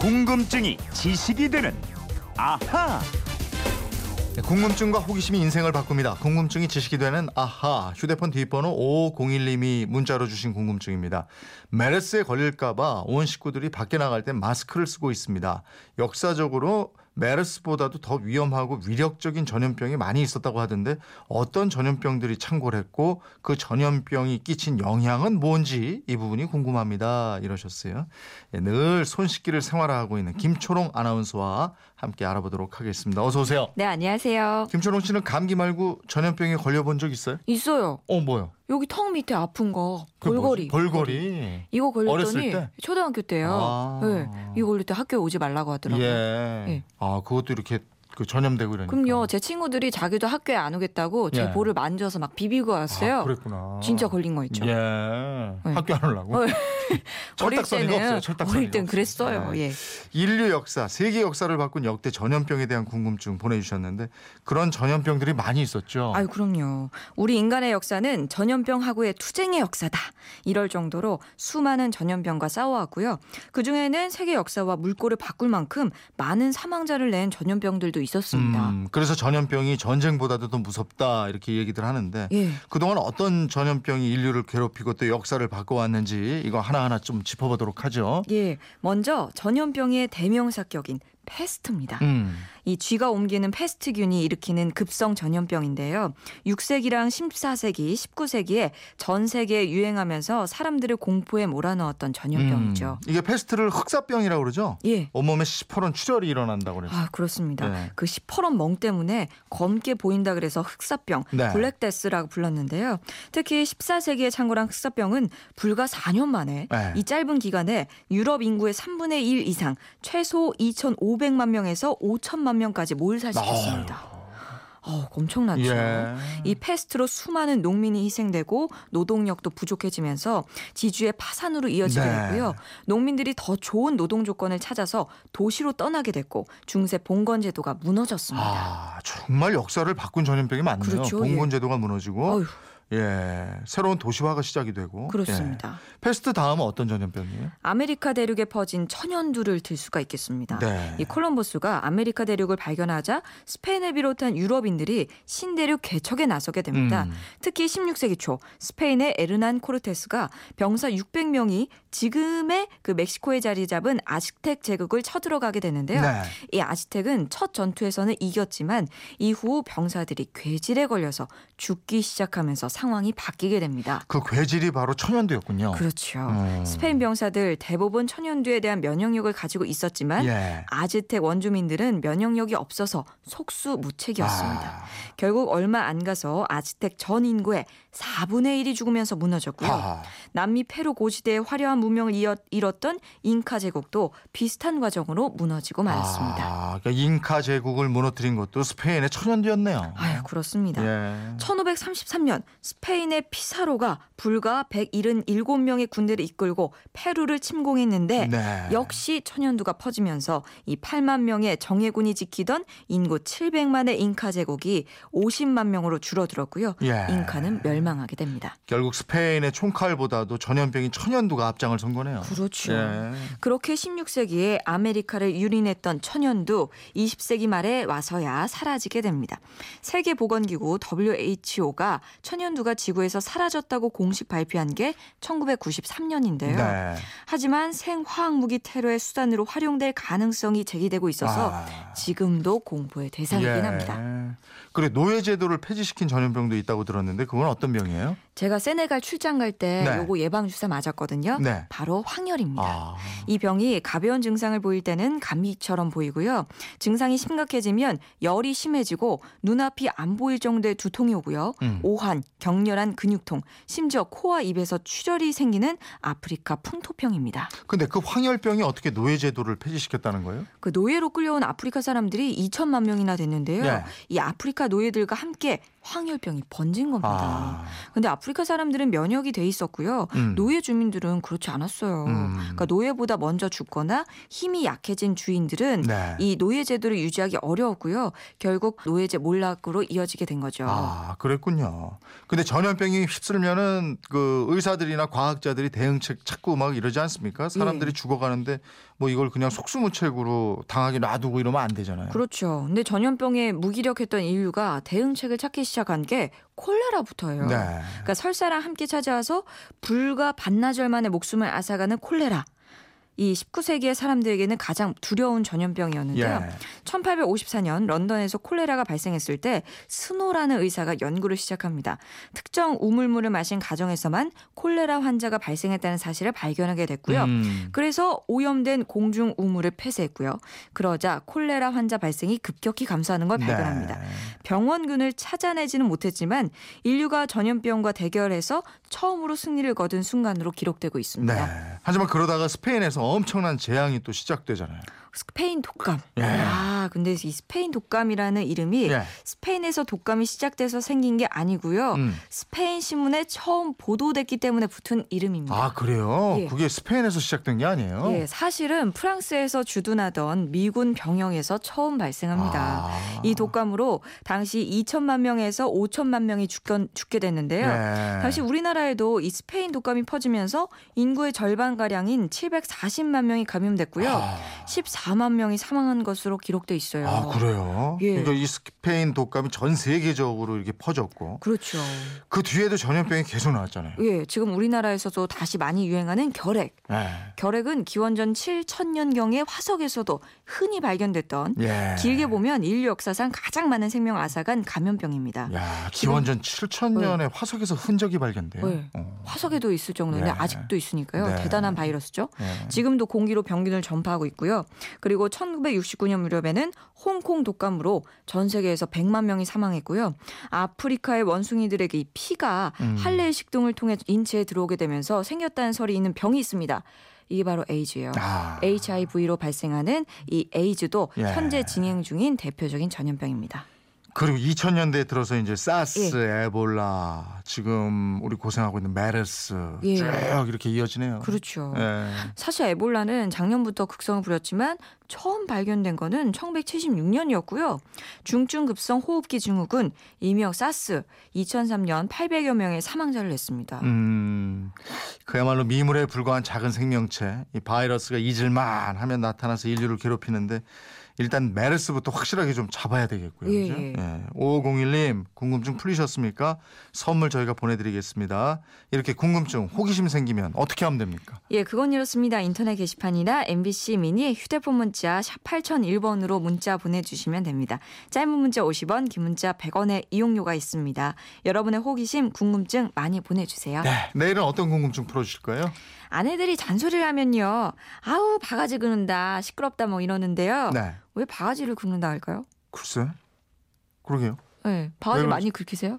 궁금증이 지식이 되는 아하. 네, 궁금증과 호기심이 인생을 바꿉니다. 궁금증이 지식이 되는 아하 휴대폰 뒷번호 5501님이 문자로 주신 궁금증입니다. 메르스에 걸릴까봐 온 식구들이 밖에 나갈 땐 마스크를 쓰고 있습니다. 역사적으로 메르스보다도 더 위험하고 위력적인 전염병이 많이 있었다고 하던데 어떤 전염병들이 창궐 했고 그 전염병이 끼친 영향은 뭔지 이 부분이 궁금합니다. 이러셨어요. 예, 늘 손 씻기를 생활화하고 있는 김초롱 아나운서와 함께 알아보도록 하겠습니다. 어서 오세요. 네, 안녕하세요. 김초롱 씨는 감기 말고 전염병에 걸려본 적 있어요? 있어요. 어 뭐요? 여기 턱 밑에 아픈 거. 뭐지? 볼거리. 이거 걸렸더니 때? 초등학교 때요. 아. 네, 이거 걸릴 때 학교에 오지 말라고 하더라고요. 예. 예. 아 그것도 이렇게 그 전염되고 이러니까. 그럼요. 제 친구들이 자기도 학교에 안 오겠다고 제 예. 볼을 만져서 막 비비고 왔어요. 아, 그랬구나. 진짜 걸린 거 있죠. 예. 네. 학교 안 오려고. 어, 어릴 때는 없어요. 어릴 땐. 그랬어요. 네. 예. 인류 역사, 세계 역사를 바꾼 역대 전염병에 대한 궁금증 보내주셨는데 그런 전염병들이 많이 있었죠. 아유 그럼요. 우리 인간의 역사는 전염병하고의 투쟁의 역사다. 이럴 정도로 수많은 전염병과 싸워왔고요. 그 중에는 세계 역사와 물꼬를 바꿀 만큼 많은 사망자를 낸 전염병들도 있 었습니다. 음, 그래서 전염병이 전쟁보다도 더 무섭다 이렇게 얘기들 하는데 예. 그동안 어떤 전염병이 인류를 괴롭히고 또 역사를 바꿔왔는지 이거 하나하나 좀 짚어보도록 하죠. 예, 먼저 전염병의 대명사격인 페스트입니다. 음. 이 쥐가 옮기는 페스트균이 일으키는 급성 전염병인데요. 6세기랑 14세기, 19세기에 전 세계에 유행하면서 사람들을 공포에 몰아넣었던 전염병이죠. 음. 이게 페스트를 흑사병이라고 그러죠? 예. 온몸에 시퍼런 출혈이 일어난다고 그래서. 아, 그렇습니다. 네. 그 시퍼런 멍 때문에 검게 보인다 그래서 흑사병, 네. Black Death라고 불렀는데요. 특히 14세기에 창궐한 흑사병은 불과 4년 만에 네. 이 짧은 기간에 유럽 인구의 3분의 1 이상, 최소 2,500만 명에서 5천만 명까지 몰살시켰습니다. 어, 엄청났죠. 예. 이 패스트로 수많은 농민이 희생되고 노동력도 부족해지면서 지주의 파산으로 이어지게 네. 됐고요. 농민들이 더 좋은 노동 조건을 찾아서 도시로 떠나게 됐고 중세 봉건 제도가 무너졌습니다. 아, 정말 역사를 바꾼 전염병이 많네요. 그렇죠, 봉건 제도가 무너지고 어휴, 예. 새로운 도시화가 시작이 되고. 그렇습니다. 예. 페스트 다음은 어떤 전염병이에요? 아메리카 대륙에 퍼진 천연두를 들 수가 있겠습니다. 네. 이 콜럼버스가 아메리카 대륙을 발견하자 스페인을 비롯한 유럽인들이 신대륙 개척에 나서게 됩니다. 음. 특히 16세기 초 스페인의 에르난 코르테스가 병사 600명이 지금의 그 멕시코에 자리 잡은 아즈텍 제국을 쳐들어가게 되는데요. 네. 이 아즈텍은 첫 전투에서는 이겼지만 이후 병사들이 괴질에 걸려서 죽기 시작하면서 상황이 바뀌게 됩니다. 그 괴질이 바로 천연두였군요. 그렇죠. 음. 스페인 병사들 대부분 천연두에 대한 면역력을 가지고 있었지만 예. 아즈텍 원주민들은 면역력이 없어서 속수무책이었습니다. 아. 결국 얼마 안 가서 아즈텍 전 인구의 4분의 1이 죽으면서 무너졌고요. 아. 남미 페루 고시대의 화려한 문명을 이어- 잃었던 잉카 제국도 비슷한 과정으로 무너지고 말았습니다. 아, 그러니까 잉카 제국을 무너뜨린 것도 스페인의 천연두였네요. 아유 그렇습니다. 예. 1533년 스페인의 피사로가 불과 177명의 군대를 이끌고 페루를 침공했는데 네. 역시 천연두가 퍼지면서 이 8만 명의 정예군이 지키던 인구 700만의 잉카 제국이 50만 명으로 줄어들었고요. 예. 잉카는 멸 망하게 됩니다. 결국 스페인의 총칼보다도 전염병인 천연두가 앞장을 선 거네요. 그렇죠. 예. 그렇게 16세기에 아메리카를 유린했던 천연두 20세기 말에 와서야 사라지게 됩니다. 세계보건기구 WHO가 천연두가 지구에서 사라졌다고 공식 발표한 게 1993년인데요. 네. 하지만 생화학무기 테러의 수단으로 활용될 가능성이 제기되고 있어서 아. 지금도 공포의 대상이긴 예. 합니다. 그래 노예 제도를 폐지시킨 전염병도 있다고 들었는데 그건 어떤 병이에요? 제가 세네갈 출장 갈때 네. 요거 예방 주사 맞았거든요. 네. 바로 황열입니다. 아. 이 병이 가벼운 증상을 보일 때는 감기처럼 보이고요. 증상이 심각해지면 열이 심해지고 눈앞이 안 보일 정도의 두통이 오고요. 음. 오한, 격렬한 근육통, 심지어 코와 입에서 출혈이 생기는 아프리카 풍토병입니다. 근데 그 황열병이 어떻게 노예 제도를 폐지시켰다는 거예요? 그 노예로 끌려온 아프리카 사람들이 2천만 명이나 됐는데요. 예. 이 아프리카 노예들과 함께 황열병이 번진 겁니다. 아. 아. 근데 아프리카 사람들은 면역이 돼 있었고요. 음. 노예 주민들은 그렇지 않았어요. 음. 그러니까 노예보다 먼저 죽거나 힘이 약해진 주인들은 네. 이 노예 제도를 유지하기 어려웠고요. 결국 노예제 몰락으로 이어지게 된 거죠. 아, 그랬군요. 근데 전염병이 휩쓸면은 그 의사들이나 과학자들이 대응책 찾고 막 이러지 않습니까? 사람들이 예. 죽어가는데 뭐 이걸 그냥 속수무책으로 당하게 놔두고 이러면 안 되잖아요. 그렇죠. 근데 전염병에 무기력했던 인류가 대응책을 찾기 시작한 게 콜레라부터예요. 네. 그러니까 설사랑 함께 찾아와서 불과 반나절 만에 목숨을 앗아가는 콜레라. 이 19세기의 사람들에게는 가장 두려운 전염병이었는데요. 예. 1854년 런던에서 콜레라가 발생했을 때 스노라는 의사가 연구를 시작합니다. 특정 우물물을 마신 가정에서만 콜레라 환자가 발생했다는 사실을 발견하게 됐고요. 음. 그래서 오염된 공중 우물을 폐쇄했고요. 그러자 콜레라 환자 발생이 급격히 감소하는 걸 발견합니다. 네. 병원균을 찾아내지는 못했지만 인류가 전염병과 대결해서 처음으로 승리를 거둔 순간으로 기록되고 있습니다. 네. 하지만 그러다가 스페인에서 엄청난 재앙이 또 시작되잖아요. 스페인 독감. 예. 아, 근데 이 스페인 독감이라는 이름이 예. 스페인에서 독감이 시작돼서 생긴 게 아니고요. 음. 스페인 신문에 처음 보도됐기 때문에 붙은 이름입니다. 아 그래요? 예. 그게 스페인에서 시작된 게 아니에요? 예, 사실은 프랑스에서 주둔하던 미군 병영에서 처음 발생합니다. 아. 이 독감으로 당시 2천만 명에서 5천만 명이 죽건, 죽게 됐는데요. 네. 당시 우리나라에도 이 스페인 독감이 퍼지면서 인구의 절반 가량인 740만 명이 감염됐고요. 아. 14만 명이 사망한 것으로 기록돼 있어요. 아 그래요? 예. 그러니까 이 스페인 독감이 전 세계적으로 이렇게 퍼졌고 그렇죠. 그 뒤에도 전염병이 계속 나왔잖아요. 예, 지금 우리나라에서도 다시 많이 유행하는 결핵. 예. 결핵은 기원전 7천년 경의 화석에서도 흔히 발견됐던 예. 길게 보면 인류 역사상 가장 많은 생명 앗아간 감염병입니다. 야 기원전 7천년에 화석에서 흔적이 발견돼요. 네. 어. 화석에도 있을 정도인데 예. 아직도 있으니까요. 네. 대단한 바이러스죠. 예. 지금도 공기로 병균을 전파하고 있고요. 그리고 1969년 무렵에는 홍콩 독감으로 전 세계에서 100만 명이 사망했고요. 아프리카의 원숭이들에게 이 피가 음. 할례 의식 등을 통해 인체에 들어오게 되면서 생겼다는 설이 있는 병이 있습니다. 이게 바로 에이즈예요. 아. HIV로 발생하는 이 에이즈도 예. 현재 진행 중인 대표적인 전염병입니다. 그리고 2000년대에 들어서 이제 사스, 예. 에볼라, 지금 우리 고생하고 있는 메르스 예. 쭉 이렇게 이어지네요. 그렇죠. 예. 사실 에볼라는 작년부터 극성을 부렸지만 처음 발견된 거는 1976년이었고요. 중증 급성 호흡기 증후군, 이명 사스, 2003년 800여 명의 사망자를 냈습니다. 음, 그야말로 미물에 불과한 작은 생명체, 이 바이러스가 잊을만 하면 나타나서 인류를 괴롭히는데 일단 메르스부터 확실하게 좀 잡아야 되겠고요. 예, 그죠? 예. 예. 5501님 궁금증 풀리셨습니까? 선물 저희가 보내드리겠습니다. 이렇게 궁금증, 호기심 생기면 어떻게 하면 됩니까? 예, 그건 이렇습니다. 인터넷 게시판이나 MBC 미니 휴대폰 문자 샵 8001번으로 문자 보내주시면 됩니다. 짧은 문자 50원, 긴 문자 100원의 이용료가 있습니다. 여러분의 호기심, 궁금증 많이 보내주세요. 네. 내일은 어떤 궁금증 풀어주실 거예요? 아내들이 잔소리를 하면요. 아우 바가지 긁는다, 시끄럽다 뭐 이러는데요. 네. 왜 바가지를 긁는다 할까요? 글쎄. 그러게요. 네, 그러지? 많이 긁히세요?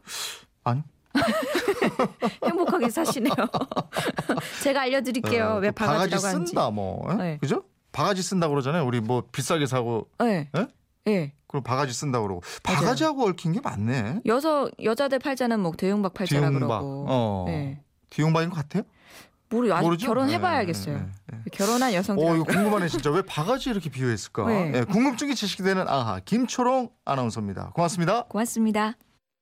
아니. 행복하게 사시네요. 제가 알려드릴게요. 어, 왜또 바가지 바가지라고 하는지. 쓴다 뭐. 예? 네. 그죠? 바가지 쓴다 그러잖아요. 우리 뭐 비싸게 사고 네. 예? 네. 그럼 바가지 쓴다 그러고 바가지하고 얽힌 게 많네. 여서 여자들 팔자는 뭐 대용박 팔자라 뒤용박. 그러고. 어. 네. 뒤용박인 것 같아요? 모르 아직 모르죠? 결혼해봐야 네. 네, 네. 결혼한 여성들. 어, 이거 궁금하네 진짜. 왜 바가지 이렇게 비유했을까? 네. 예, 궁금증이 제시되는 아하 김초롱 아나운서입니다. 고맙습니다. 고맙습니다.